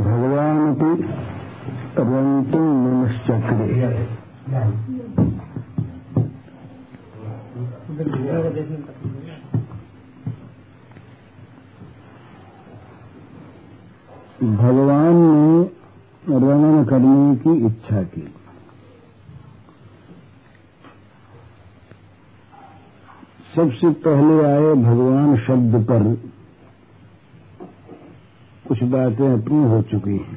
भगवानपि रन्तुं मनश्चक्रे भगवान ने रमण करने की इच्छा की। सबसे पहले आए भगवान शब्द पर। कुछ बातें अपनी हो चुकी हैं।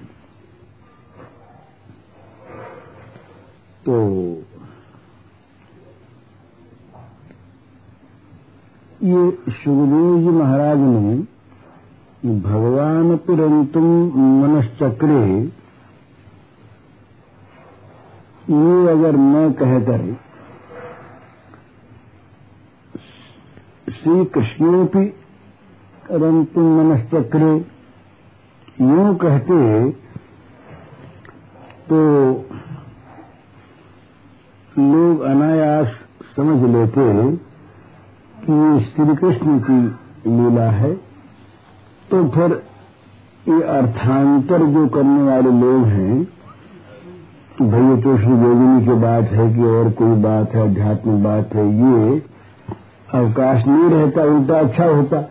तो ये सुखदेव जी महाराज ने भगवान पिरंतुम मनश्चक्रे, ये अगर मैं कहकर श्री कृष्णोपि रंतुम मनश्चक्रे यूँ कहते तो लोग अनायास समझ लेते कि ये श्री कृष्ण की लीला है। तो फिर ये अर्थांतर जो करने वाले लोग हैं, भैया तो श्री गोविंद की बात है कि और कोई बात है अध्यात्मिक बात है, ये अवकाश नहीं रहता, उल्टा अच्छा होता।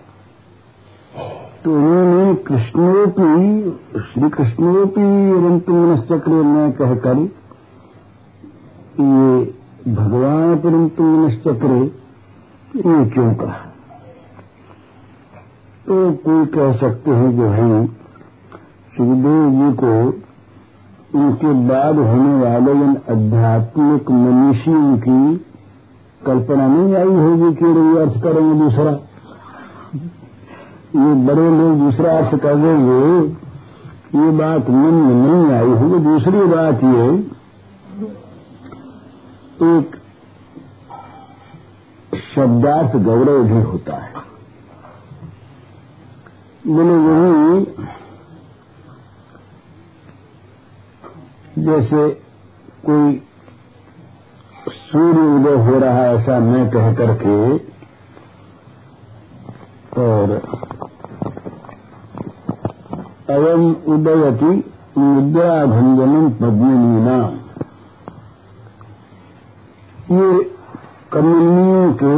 तो उन्होंने कृष्णोपी श्री कृष्णोपी रंत मनश्चक्र में कहकर ये भगवान परंतु मनश्चक्र ये क्यों कहा? तो कोई कह सकते हैं कि भाई सुखदेव जी को उनके बाद होने वाले इन आध्यात्मिक मनीषियों की कल्पना नहीं आई होगी कि अर्थ करेंगे दूसरा। ये बड़े लोग दूसरा अर्थ कर देंगे, ये बात मन में नहीं आई होगी दूसरी बात ये एक शब्दार्थ गौरव भी होता है। बोले वही जैसे कोई सूर्य उदय हो रहा है ऐसा मैं कह करके, और अयम उदयति मुद्रा भंजनम पद्मिनीना। ये कमलियों के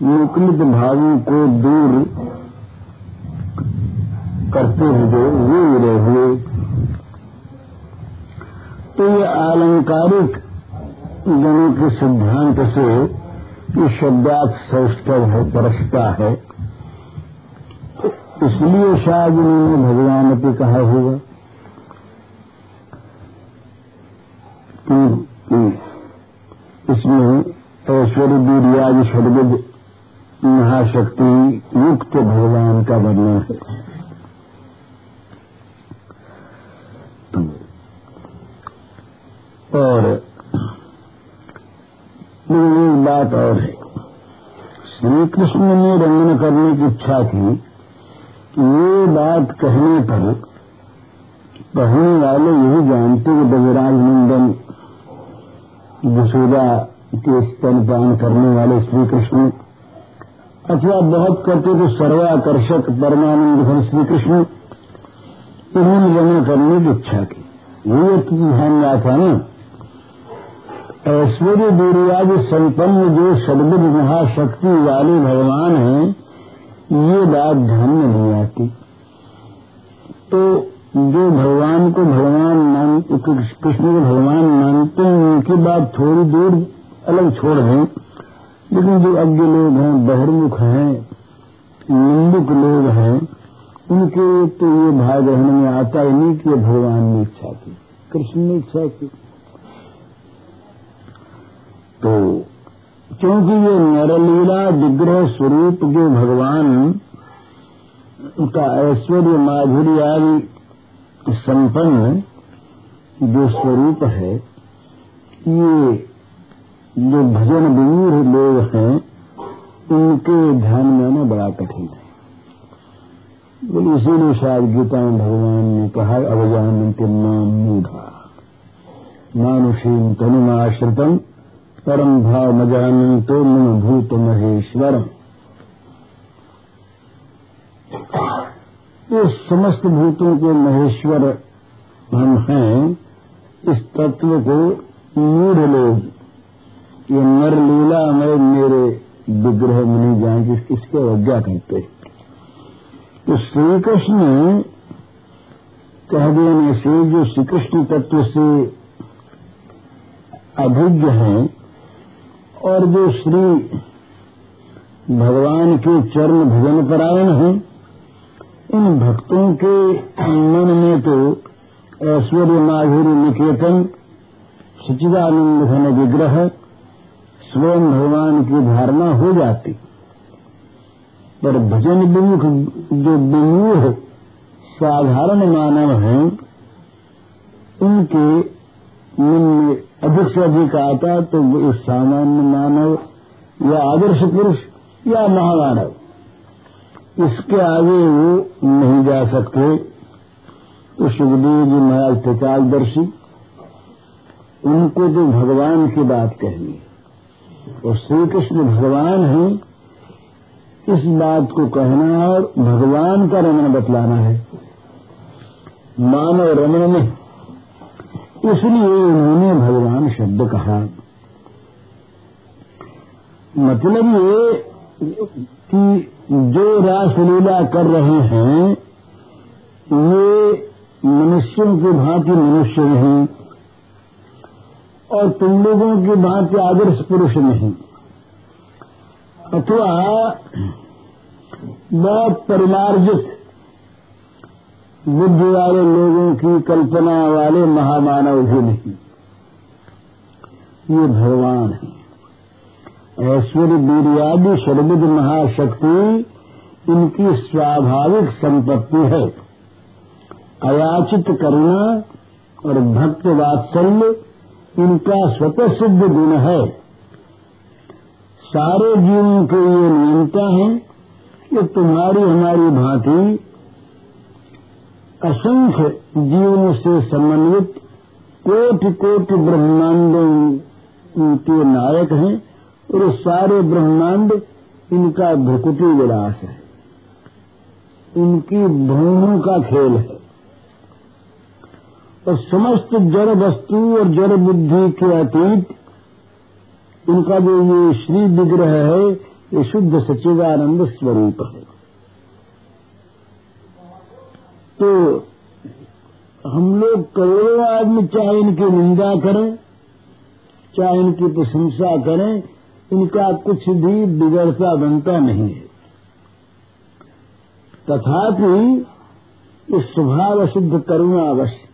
मुकलित भावों को दूर करते हुए वे उदय हुए तो ये आलंकारिक गणों के सिद्धांत से ये शब्दार्थ सौष्ठव है परसता है। इसलिए शायद उन्होंने भगवान पे कहा होगा कि इसमें ऐश्वर्य वीरियाज सर्वद महाशक्ति युक्त भगवान का वर्णन है। और एक बात और है। श्री कृष्ण ने रंगन करने की इच्छा थी ये बात कहने पर कहने वाले यही जानते कि बजराज नंदन यशोदा के स्तनपान करने वाले श्री कृष्ण अथवा बहुत करते तो सर्वाकर्षक परमानंद भर श्री कृष्ण इन्होंने रंगन करने की इच्छा की। ये ध्यान रहा था ना? ऐश्वर्य वीरियाज संपन्न जो सर्वद महाशक्ति वाले भगवान हैं ये बात ध्यान में नहीं आती। तो जो भगवान को भगवान मान कृष्ण को भगवान मानते हैं, उनकी बात थोड़ी दूर अलग छोड़ दें। लेकिन जो अज्ञ लोग हैं, बहरमुख हैं, निंदुक लोग हैं, उनके तो ये भाव रहने में आता ही नहीं कि भगवान ने इच्छा की, कृष्ण ने इच्छा की। तो क्योंकि ये नरलीला विग्रह स्वरूप जो भगवान का ऐश्वर्य माधुर्य आदि संपन्न जो स्वरूप है, ये जो भजन विमूढ़ लोग हैं, उनके ध्यान में आना बड़ा कठिन है। इसीलिए शायद गीता में भगवान ने कहा अवजानंत नाम मूढ़ा मानुषीम तनुमाश्रितम परम भाव मजानंतो मन भूत महेश्वरम ये समस्त भूतों के महेश्वर हम हैं, इस तत्व को मूढ़ लोग। ये नर लीला में मेरे विग्रह में नहीं जाएँगे इसके अवज्ञा करते तो श्री कृष्ण कह देने से जो श्री कृष्ण तत्व से अभिज्ञ हैं और जो श्री भगवान के चरण भजन परायण हैं, इन भक्तों के मन में तो ऐश्वर्य माधुरी निकेतन सचिदानंद घन विग्रह, स्वयं भगवान की धारणा हो जाती। पर भजन विमुख जो विमूढ़, साधारण मानव हैं, उनके मन में अधिक से अधिक आता तो इस सामान्य मानव या आदर्श पुरुष या महामानव। इसके आगे वो नहीं जा सकते। तो सुखदेव जी महाराज त्रिकालदर्शी उनको तो भगवान की बात कहनी और श्री कृष्ण भगवान है, इस बात को कहना और भगवान का रमन बतलाना है। मानव रमन में इसलिए उन्होंने भगवान शब्द कहा। मतलब ये कि जो रासलीला कर रहे हैं, ये मनुष्यों की भांति मनुष्य नहीं, और तुम लोगों की भांति आदर्श पुरुष नहीं। अथवा बहुत परिमार्जित बुद्धि वाले लोगों की कल्पना वाले महामानव भी नहीं। ये भगवान है। ऐश्वर्य वीरियादि सर्वविद महाशक्ति, इनकी स्वाभाविक संपत्ति है। अयाचित करुणा और भक्त वात्सल्य इनका स्वतः सिद्ध गुण है। सारे जीवों के ये नियंता है कि तुम्हारी हमारी भांति असंख्य जीवन से समन्वित कोटि कोटि ब्रह्मांडों के नायक हैं और सारे ब्रह्मांड इनका भ्रकुटी विलास है। इनकी भूमि का खेल है। और समस्त जड़ वस्तु और जड़ बुद्धि के अतीत, इनका जो ये श्री विग्रह है, ये शुद्ध सचिवानंद स्वरूप है। तो हम लोग करोड़ों आदमी चाहे इनकी निंदा करें, चाहे इनकी प्रशंसा करें, इनका कुछ भी बिगड़ता बनता नहीं है। तथापि इस स्वभाव सिद्ध करुणा अवश्य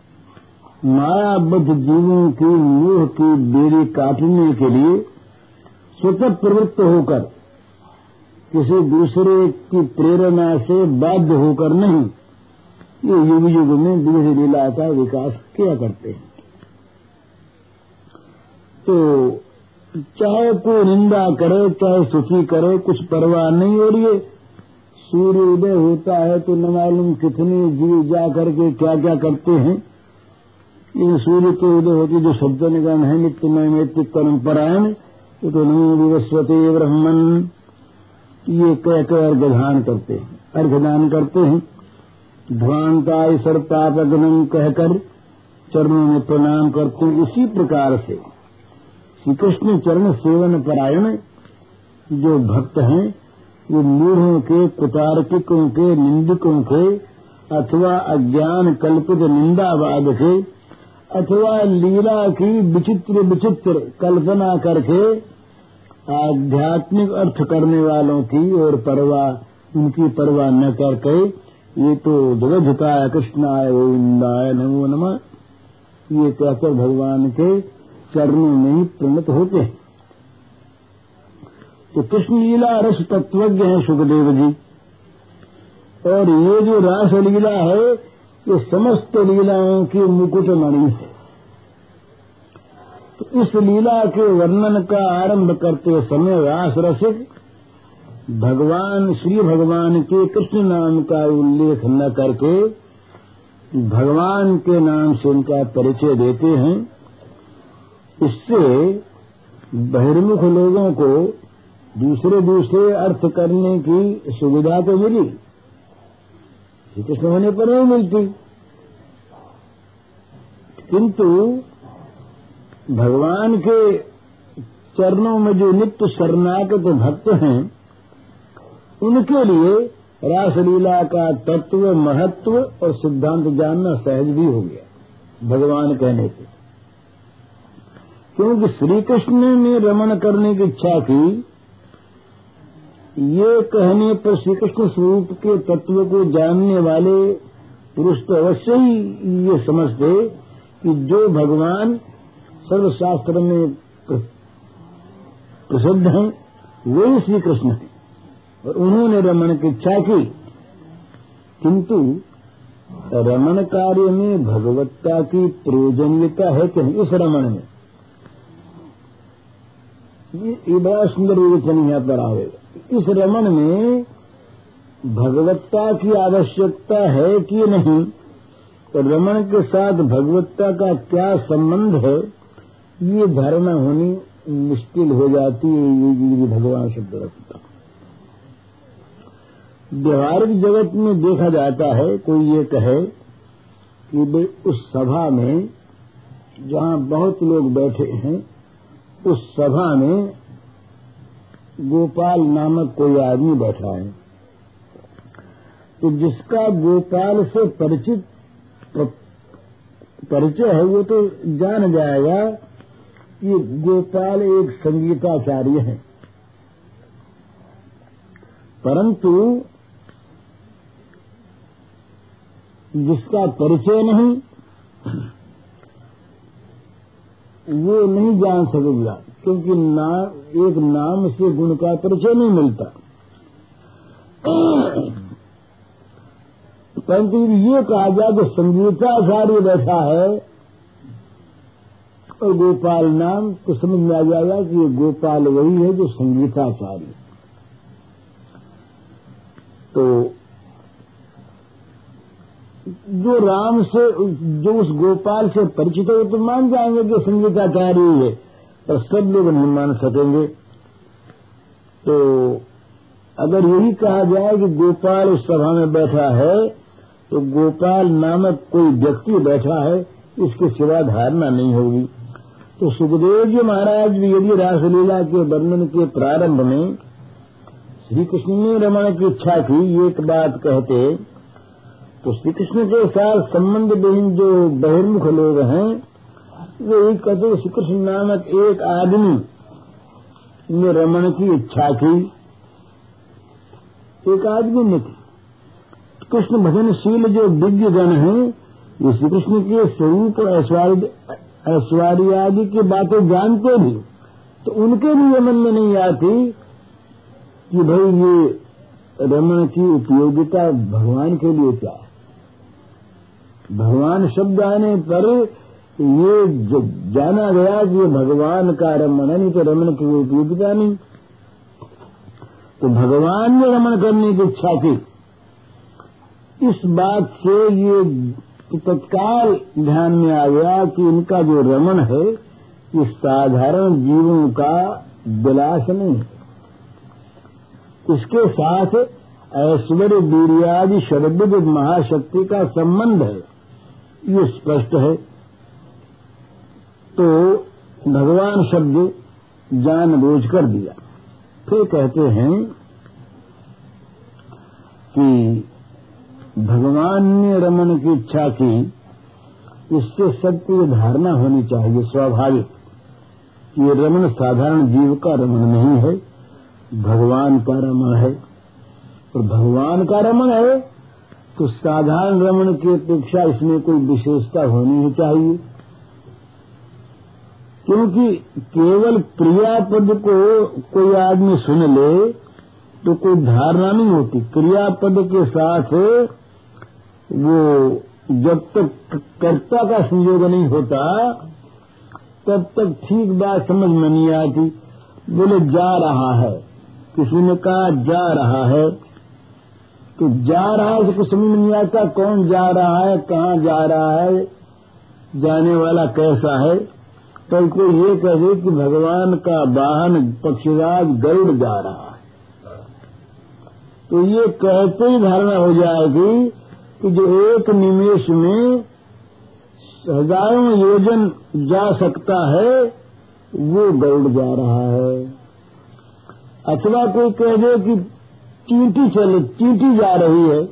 मायाबद्ध जीवों की मोह की बेरी काटने के लिए स्वतः प्रवृत्त होकर किसी दूसरे की प्रेरणा से बाध्य होकर नहीं ये युग युग में विविध लीला का विकास किया करते हैं। तो चाहे कोई निंदा करे चाहे सुखी करे कुछ परवाह नहीं हो रही है। सूर्य उदय होता है तो न मालूम कितने जीव जा करके क्या क्या करते हैं। इन सूर्य के उदय होती जो शब्द निगम है नित्यमय नित्य परम्परायण तो, तो नमो विवस्वते ब्रह्मन। ये कह कर अर्घदान करते हैं अर्घदान करते हैं। ध्वांताय सर्पापगनम कहकर चरणों में प्रणाम करते इसी प्रकार से श्री कृष्ण चरण सेवन परायण जो भक्त हैं, वो मूढ़ों के, कुतार्किकों के, निंदकों के, अथवा अज्ञान कल्पित निंदावाद के, अथवा लीला की विचित्र विचित्र कल्पना करके आध्यात्मिक अर्थ करने वालों की और परवाह, उनकी परवाह न करके ये तो जगजताय कृष्णाय, गोविंदाय, नमो नमः। ये कहकर भगवान के चरणों में ही प्रणत होते हैं। तो कृष्ण लीला रस तत्वज्ञ है सुखदेव जी। और ये जो रास लीला है, ये समस्त लीलाओं की मुकुट मणि है। तो इस लीला के वर्णन का आरंभ करते समय रास रसिक भगवान, श्री भगवान के कृष्ण नाम का उल्लेख न करके भगवान के नाम से उनका परिचय देते हैं। इससे बहिर्मुख लोगों को दूसरे दूसरे अर्थ करने की सुविधा तो मिली। श्री कृष्ण होने पर नहीं मिलती। किंतु भगवान के चरणों में जो नित्य शरणागत भक्त हैं उनके लिए रासलीला का तत्व, महत्व और सिद्धांत जानना सहज भी हो गया, भगवान कहने से। क्योंकि श्री कृष्ण ने रमन करने की इच्छा की, ये कहने पर श्री कृष्ण स्वरूप के तत्व को जानने वाले पुरुष तो अवश्य ही ये समझते कि जो भगवान सर्वशास्त्र में प्रसिद्ध हैं, वही श्री कृष्ण है। और उन्होंने रमन की इच्छा की। किंतु रमन कार्य में भगवत्ता की प्रयोजनीयता है कि इस रमन में। ये बड़ा सुंदर विवेचन यहाँ पर आवेगा इस रमन में भगवत्ता की आवश्यकता है कि नहीं? तो रमन के साथ भगवत्ता का क्या संबंध है? ये धारणा होनी मुश्किल हो जाती है ये भगवान शब्द रखता। व्यवहारिक जगत में देखा जाता है, कोई ये कहे कि उस सभा में जहाँ बहुत लोग बैठे हैं, उस सभा में गोपाल नामक कोई आदमी बैठा है। तो जिसका गोपाल से परिचित परिचय है, वो तो जान जाएगा कि गोपाल एक संगीताचार्य है। परंतु जिसका परिचय नहीं वो नहीं जान सकेगा क्योंकि ना, एक नाम से गुण का परिचय नहीं मिलता। परंतु ये कहा जाए कि संगीताचार्य बैठा है और गोपाल नाम तो समझ में आ जाएगा कि ये गोपाल वही है जो संगीताचार्य। तो जो राम से, जो उस गोपाल से परिचित है तो मान जाएँगे कि संगीताचार्य ही है, पर सब लोग नहीं मान सकेंगे। तो अगर यही कहा जाए कि गोपाल उस सभा में बैठा है तो गोपाल नामक कोई व्यक्ति बैठा है, इसके सिवा धारणा नहीं होगी। तो सुखदेव जी महाराज भी यदि रासलीला के वर्णन के प्रारंभ में श्री कृष्ण ने रमण की इच्छा की, एक बात कहते तो श्री कृष्ण के साथ संबंध विहीन जो बहिर्मुख लोग हैं, वो यही कहते श्री कृष्ण नामक एक आदमी ने रमन की इच्छा की। एक आदमी ने की। कृष्ण भजनशील जो दिव्य जन है, ये श्री कृष्ण के स्वरूप ऐश्वर्य आदि की बातें जानते भी। तो उनके भी ये मन में नहीं आती कि भाई ये रमन की उपयोगिता भगवान के लिए क्या है। भगवान शब्द आने पर ये जाना गया कि ये भगवान का रमन है नहीं तो रमन की कोई उपयोगिता नहीं। तो भगवान ने रमन करने की इच्छा थी इस बात से ये तत्काल ध्यान में आ गया कि इनका जो रमन है, ये साधारण जीवों का विलास नहीं है। इसके साथ ऐश्वर्य, वीरियादि शब्द महाशक्ति का संबंध है। ये स्पष्ट है। तो भगवान शब्द जान बूझ कर दिया। फिर कहते हैं कि भगवान ने रमन की इच्छा की, इससे सबको ये धारणा होनी चाहिए स्वाभाविक कि ये रमन साधारण जीव का रमन नहीं है। भगवान का रमन है। और भगवान का रमन है तो साधारण रमण की अपेक्षा इसमें कोई विशेषता होनी ही चाहिए। क्योंकि केवल क्रियापद को कोई आदमी सुन ले तो कोई धारणा नहीं होती। क्रियापद के साथ वो जब तक कर्ता का संयोग नहीं होता, तब तक ठीक बात समझ में नहीं आती। बोले, जा रहा है। किसी ने कहा, जा रहा है। तो जा रहा है कुछ समझ नहीं आता कौन जा रहा है, कहाँ जा रहा है, जाने वाला कैसा है। तो कोई ये कहे कि भगवान का वाहन पक्षीराज गरुड़ जा रहा है। तो ये कहते ही धारणा हो जाएगी कि जो एक निमेश में हज़ारों योजन जा सकता है, वो दौड़ जा रहा है। अथवा कोई कह दे कि चींटी चले, चींटी जा रही है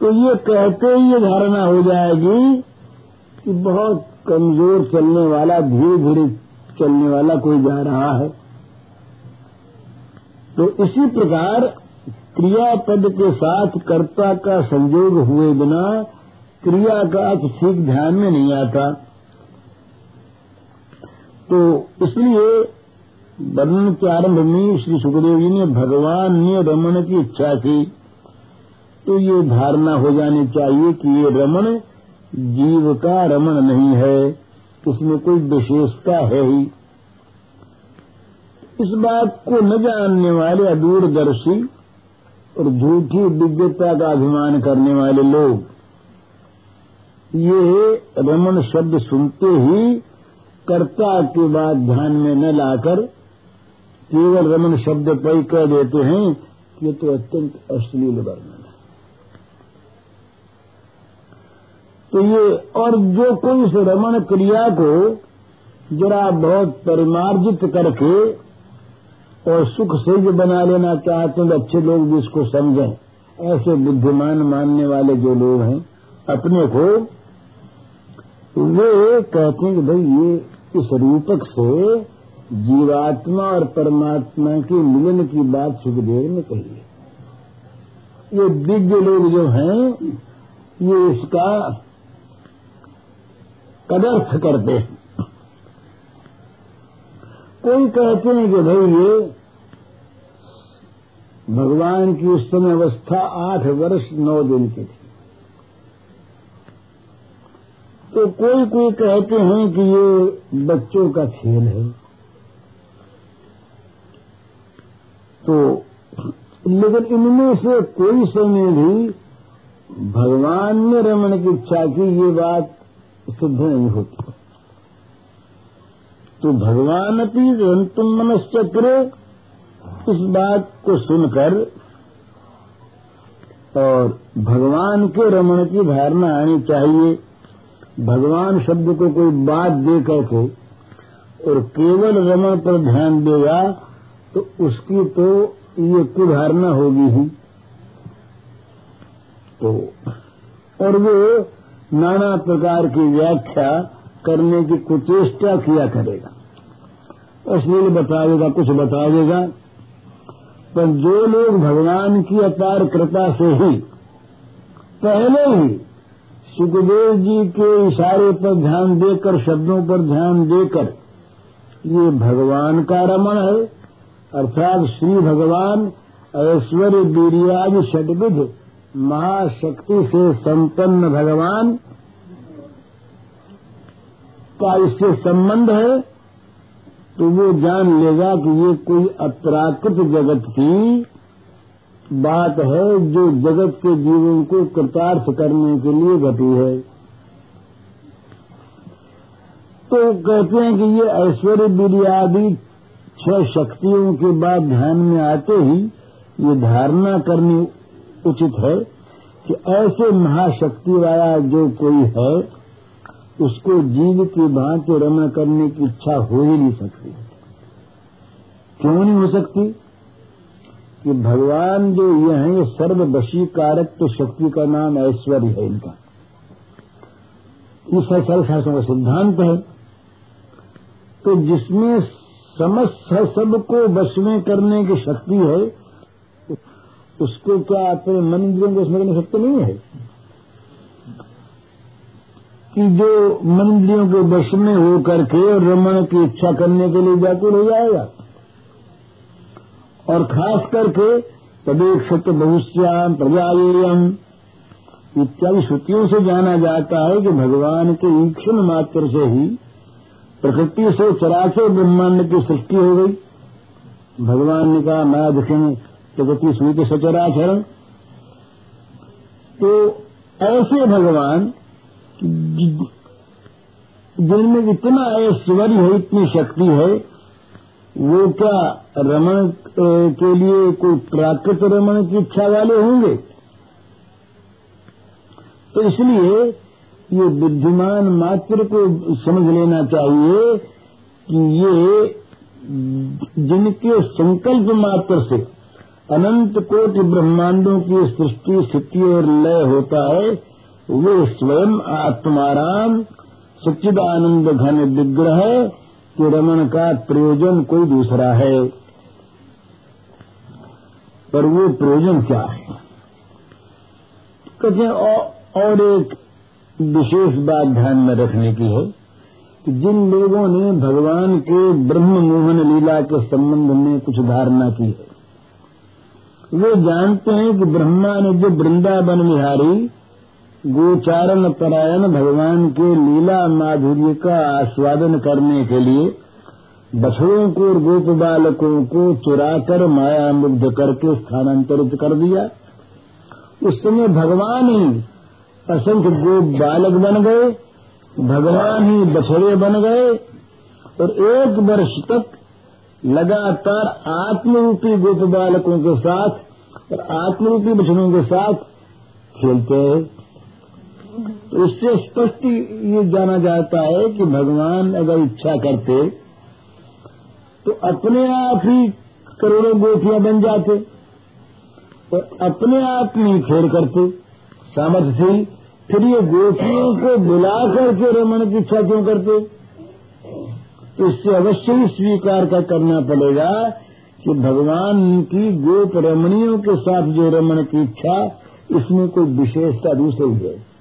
तो ये कहते ही ये धारणा हो जाएगी कि बहुत कमज़ोर चलने वाला धीरे धीरे चलने वाला कोई जा रहा है। तो इसी प्रकार क्रियापद के साथ कर्ता का संयोग हुए बिना क्रिया का अर्थ ठीक ध्यान में नहीं आता। तो इसलिए वर्णन के आरंभ में श्री सुखदेव जी ने भगवान ने रमन की इच्छा की। तो ये धारणा हो जानी चाहिए कि ये रमन जीव का रमन नहीं है, इसमें कोई विशेषता है ही। इस बात को न जानने वाले अदूरदर्शी और झूठी दिव्यता का अभिमान करने वाले लोग, ये रमन शब्द सुनते ही कर्ता के बाद ध्यान में न लाकर केवल रमन शब्द पर कह देते हैं कि ये तो अत्यंत अश्लील वर्णन है। तो ये और जो कोई इस रमन क्रिया को जरा बहुत परिमार्जित करके और सुख से जो बना लेना चाहते हैं तो अच्छे लोग भी इसको समझें। ऐसे बुद्धिमान मानने वाले जो लोग हैं, अपने को वे कहते हैं कि भाई ये इस रूपक से जीवात्मा और परमात्मा के मिलन की बात सुखदेव ने कही है। ये दिव्य लोग जो हैं, ये इसका कदर्थ करते हैं। कोई कहते हैं कि भाई ये भगवान की उस समय अवस्था आठ वर्ष नौ दिन की थी। तो कोई कोई कहते हैं कि ये बच्चों का खेल है। तो लेकिन इनमें से कोई समय भी भगवान ने रमन की इच्छा की ये बात सिद्ध नहीं होती। तो भगवान अपनी रंतुम मनश्चक्र इस बात को सुनकर और भगवान के रमन की धारणा आनी चाहिए। भगवान शब्द को कोई बात दे करके और केवल रमण पर ध्यान देगा तो उसकी तो ये कुधारणा होगी ही। तो और वो नाना प्रकार की व्याख्या करने की कुचेष्टा किया करेगा। अश्लील बता देगा कुछ बता देगा पर जो लोग भगवान की अपार कृपा से ही, पहले ही सुखदेव जी के इशारे पर ध्यान देकर, शब्दों पर ध्यान देकर, ये भगवान का रमण है। अर्थात श्री भगवान ऐश्वर्य वीरियाज षटविध महाशक्ति से संपन्न भगवान का इससे संबंध है तो वो जान लेगा कि ये कोई अपराकृत जगत की बात है जो जगत के जीवन को कृतार्थ करने के लिए घटी है। तो कहते हैं कि ये ऐश्वर्य वीरियादि छह शक्तियों के बाद ध्यान में आते ही ये धारणा करनी उचित है कि ऐसे महाशक्ति वाला जो कोई है, उसको जीव की भांति रमण करने की इच्छा हो ही नहीं सकती। क्यों नहीं हो सकती? कि भगवान जो ये है, ये सर्ववशी कारक तो शक्ति का नाम ऐश्वर्य है इनका। इस सर्वशास्त्रों का सिद्धांत है तो जिसमें समस्त सबको बस में करने की शक्ति है, उसको क्या अपने मन इंद्रियों को उसमें करने शक्ति नहीं है? कि जो मन इंद्रियों के बस में हो करके और रमन की इच्छा करने के लिए व्याकुल हो जाएगा। और खास करके तदेक सत्य बहुश्याम प्रजाएयम इत्यादि श्रुतियों से जाना जाता है कि भगवान के ईक्षण मात्र से ही प्रकृति से चराचर ब्रह्मांड की सृष्टि हो गई। भगवान ने कहा, मैं देखेंगे, प्रकृति सुई के सचराचरण तो ऐसे भगवान, जिनमें इतना ऐश्वर्य है, इतनी शक्ति है, वो क्या रमन के लिए कोई प्राकृत रमन की इच्छा वाले होंगे? तो इसलिए ये बुद्धिमान मात्र को समझ लेना चाहिए कि ये जिनके संकल्प मात्र से अनंत कोटि ब्रह्मांडों की सृष्टि, स्थिति और लय होता है, वे स्वयं आत्माराम सच्चिदानंद घन विग्रह के रमन का प्रयोजन कोई दूसरा है। पर वो प्रयोजन क्या है? कहते और एक विशेष बात ध्यान में रखने की है कि जिन लोगों ने भगवान के ब्रह्म मोहन लीला के संबंध में कुछ धारणा की है, वे जानते हैं कि ब्रह्मा ने जो वृंदावन विहारी गोचारण परायण भगवान के लीला माधुर्य का आस्वादन करने के लिए बछड़ों को और गोप बालकों को चुराकर माया मुग्ध करके स्थानांतरित कर दिया। उस समय भगवान ही असंख्य गोप बालक बन गए, भगवान ही बछड़े बन गए, और एक वर्ष तक लगातार आत्मरूपी गोप बालकों के साथ और आत्मरूपी बछड़ों के साथ खेलते हैं। तो इससे स्पष्ट ये जाना जाता है कि भगवान अगर इच्छा करते तो अपने आप ही करोड़ों गोपियाँ बन जाते और अपने आप में खेल करते। सामर्थ्य थी, फिर ये गोपियों को बुला करके रमन की इच्छा क्यों करते? तो इससे अवश्य ही स्वीकार का करना पड़ेगा कि भगवान की गोप रमणियों के साथ जो रमन की इच्छा, इसमें कोई विशेषता दूसरी है।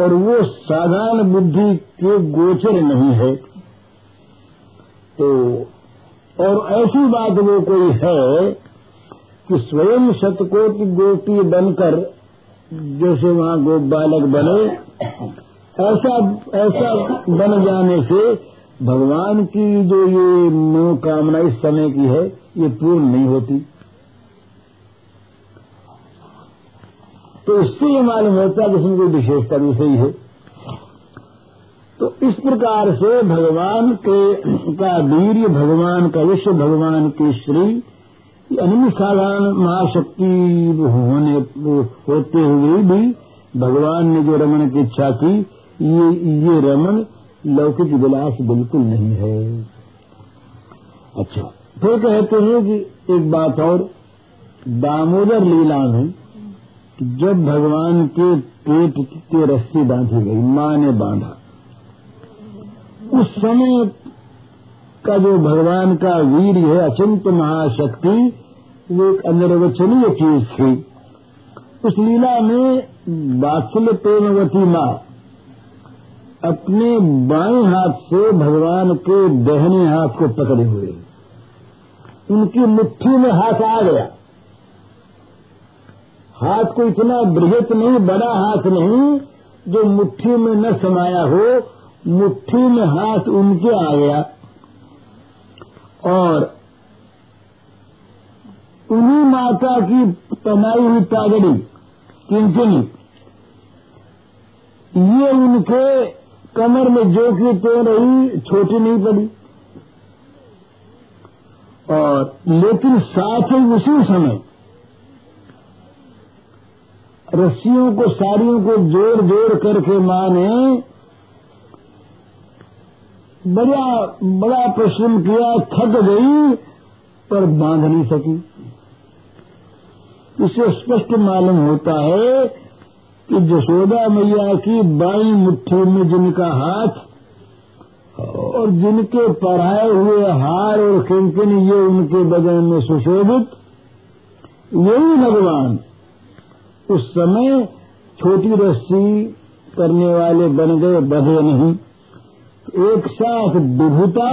और वो साधारण बुद्धि के गोचर नहीं है। तो और ऐसी बात वो कोई है कि स्वयं शतकोटि गोपी बनकर जैसे वहाँ गोप बालक बने, ऐसा ऐसा बन जाने से भगवान की जो ये मनोकामना इस समय की है, ये पूर्ण नहीं होती। तो इससे ये मालूम होता है कि इसमें कोई विशेषता भी सही है। तो इस प्रकार से भगवान के, का वीर भगवान का विश्व भगवान की श्री अन्य साधारण महाशक्ति होने होते हुए भी भगवान ने जो रमन की इच्छा की, ये ये रमन लौकिक विलास बिल्कुल नहीं है। अच्छा फिर कहते हैं कि एक बात और, दामोदर लीला में जब भगवान के पेट के रस्सी बांधी गई, माँ ने बांधा, उस समय का जो भगवान का वीर है अचिंत महाशक्ति वो एक अनिर्वचनीय चीज़ थी। उस लीला में बात्सल्य प्रेमवती माँ अपने बाएँ हाथ से भगवान के दहने हाथ को पकड़े हुए। उनकी मुट्ठी में हाथ आ गया। हाथ को इतना बृहत नहीं, बड़ा हाथ नहीं, जो मुट्ठी में न समाया हो, मुट्ठी में हाथ उनके आ गया। और उन्हीं माता की पहनाई हुई पागड़ी किंचनी। ये उनके कमर में जो की तो रही, छोटी नहीं पड़ी। और लेकिन साथ ही उसी समय रस्सियों को, साड़ियों को जोड़ जोड़ करके माँ ने बड़ा बड़ा परिश्रम किया, थक गई, पर बाँध नहीं सकी। इससे स्पष्ट मालूम होता है कि जसोदा मैया की बाई मुट्ठी में जिनका हाथ और जिनके पढ़ाए हुए हार और किंकिन ये उनके बदन में सुशोभित, यही भगवान उस समय छोटी रस्सी करने वाले बन गए, बधे नहीं। एक साथ विभुता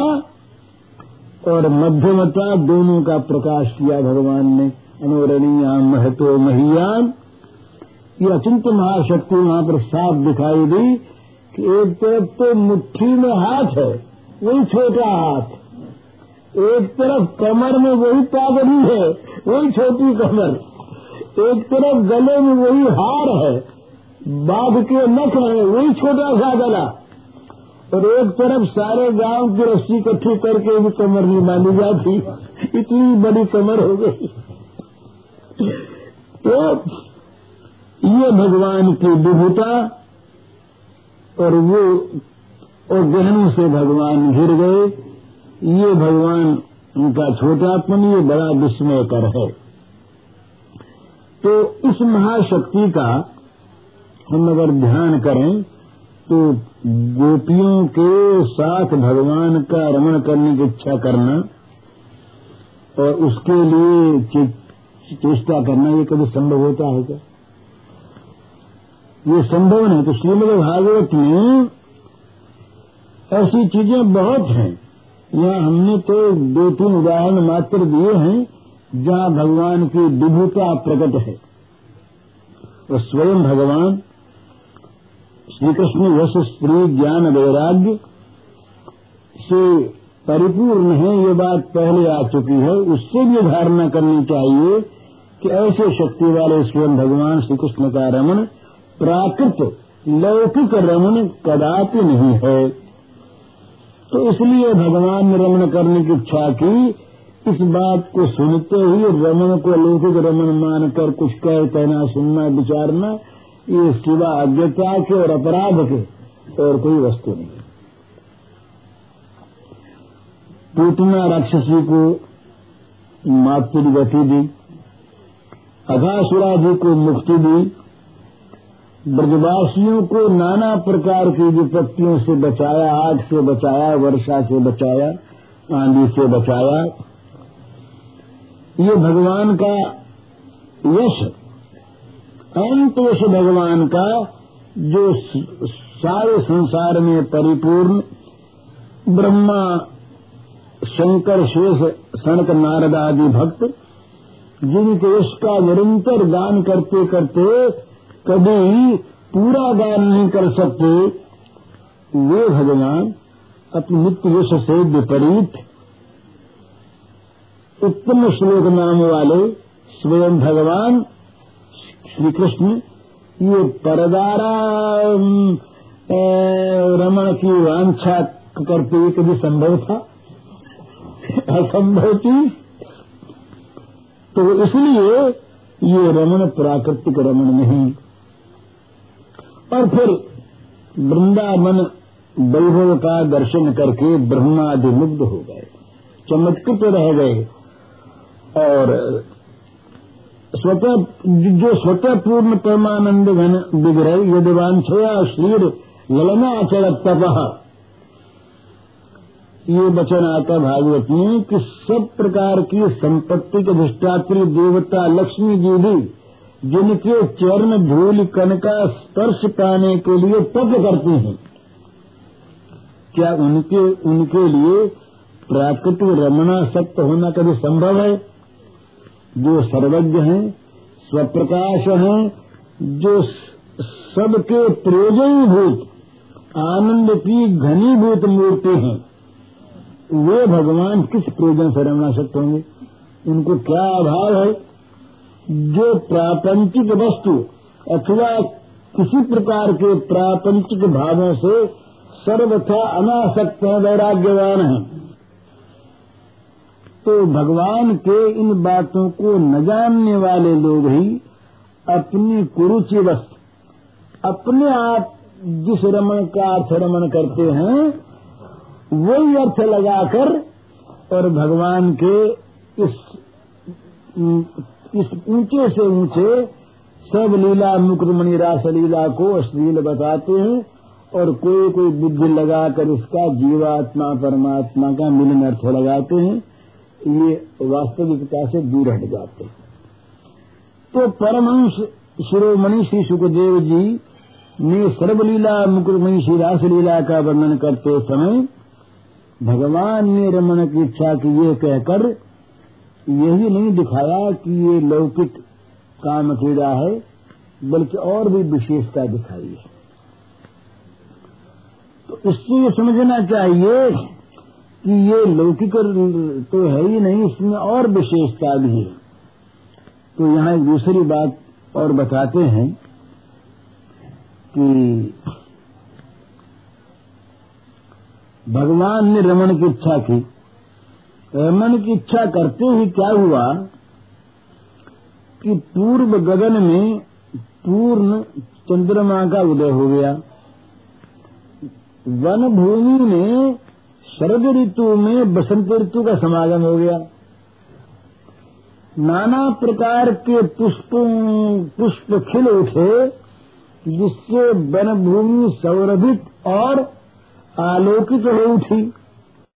और मध्यमता दोनों का प्रकाश किया भगवान ने। अनुरणीया महतो महियान। ये अचिंत महाशक्ति वहाँ पर साफ़ दिखाई दी कि एक तरफ़ तो मुट्ठी में हाथ है, वही छोटा हाथ। एक तरफ़ कमर में वही पागड़ी है, वही छोटी कमर। एक तरफ़ गले में वही हार है, बाघ के नख है, वही छोटा सा गला। और एक तरफ़ सारे गाँव की रस्सी इकट्ठी करके भी कमर नहीं बांधी जाती, इतनी बड़ी कमर हो गई। तो ये भगवान की विभुता और वो, और गहनों से भगवान घिर गए। ये भगवान उनका छोटापन, ये बड़ा विस्मयकर है। तो इस महाशक्ति का हम अगर ध्यान करें तो गोपियों के साथ भगवान का रमण करने की इच्छा करना और उसके लिए चेष्टा करना, ये कभी संभव होता है क्या? ये संभव नहीं तो श्रीमद भागवत में ऐसी चीज़ें बहुत हैं। यहाँ हमने तो दो तीन उदाहरण मात्र दिए हैं, जहाँ भगवान की विभुता प्रकट है। और स्वयं भगवान श्री कृष्ण यश स्त्री ज्ञान वैराग्य से परिपूर्ण है, ये बात पहले आ चुकी है। उससे भी धारणा करनी चाहिए कि ऐसे शक्ति वाले स्वयं भगवान श्री कृष्ण का रमन प्राकृत लौकिक रमन कदापि नहीं है। तो इसलिए भगवान ने रमन करने की इच्छा की। इस बात को सुनते ही रमन को लौकिक रमन मानकर कुछ कह, कहना, सुनना, विचारना, ये सिवा अज्ञता के और अपराध के और कोई वस्तु नहीं। टूटना राक्षसी को मातृ गति दी। अघासुरा जी को मुक्ति दी, ब्रजवासियों को नाना प्रकार की विपत्तियों से बचाया, आग से बचाया, वर्षा से बचाया, आंधी से बचाया। ये भगवान का यश अंतोष भगवान का जो सारे संसार में परिपूर्ण ब्रह्मा, शंकर, शेष, सनक, नारद आदि भक्त जिनके उसका निरंतर दान करते करते कभी पूरा दान नहीं कर सकते, वे भगवान अपने नित्य यश से विपरीत उत्तम श्लोक नाम वाले स्वयं भगवान श्री कृष्ण ये परदारा रमण की वांछा करते हुए कभी संभव था? असंभव थी? तो इसलिए ये रमण प्राकृतिक रमण नहीं। और फिर वृंदावन वैभव का दर्शन करके ब्रह्मादिमुग्ध हो गए, चमत्कृत रह गए। और स्वतः जो स्वतः पूर्ण परमानंद घन विग्रह, यदवांछया श्रीर ललना चढ़ तप ये वचन आता भागवत में कि सब प्रकार की संपत्ति के अधिष्ठात्री देवता लक्ष्मी जी भी जिनके चरण धूल कन का स्पर्श पाने के लिए तप करती हैं। क्या उनके उनके लिए प्राकृतिक रमणा सत्य होना कभी संभव है? जो सर्वज्ञ हैं, स्वप्रकाश हैं, जो सबके प्रयोजनीभूत आनंद की घनीभूत मूर्ति हैं। वे भगवान किस प्रयोजन से रमना सकते होंगे? उनको क्या अभाव है? जो प्रापंचिक वस्तु अथवा किसी प्रकार के प्रापंचिक भावों से सर्वथा अनासक्त है, वैराग्यवान है। तो भगवान के इन बातों को न जानने वाले लोग ही अपनी कुरुचि वस्तु अपने आप जिस रमन का अर्थ रमन करते हैं वही अर्थ लगाकर और भगवान के इस इस ऊँचे से ऊँचे सब लीला मुकुटमणि रास लीला को अश्लील बताते हैं और कोई कोई बुद्धि लगाकर इसका जीवात्मा, परमात्मा का मिलन अर्थ लगाते हैं, ये वास्तविकता से दूर हट जाते हैं। तो परमहंस शिरोमणि श्री सुखदेव जी ने सर्वलीला मुकुरमणि श्री रासलीला का वर्णन करते समय भगवान ने रमन की इच्छा की ये कहकर यही नहीं दिखाया कि ये लौकिक काम क्रीड़ा है, बल्कि और भी विशेषता दिखाई है। तो इससे ये समझना चाहिए कि ये लौकिक तो है ही नहीं, इसमें और विशेषता भी है। तो यहाँ एक दूसरी बात और बताते हैं कि भगवान ने रमन की इच्छा की। रमन की इच्छा करते ही क्या हुआ कि पूर्व गगन में पूर्ण चंद्रमा का उदय हो गया। वन भूमि में शरद ऋतु में बसंत ऋतु का समागम हो गया। नाना प्रकार के पुष्प पुष्प खिल उठे, जिससे वन भूमि सौरभित और आलोकित नहीं उठी।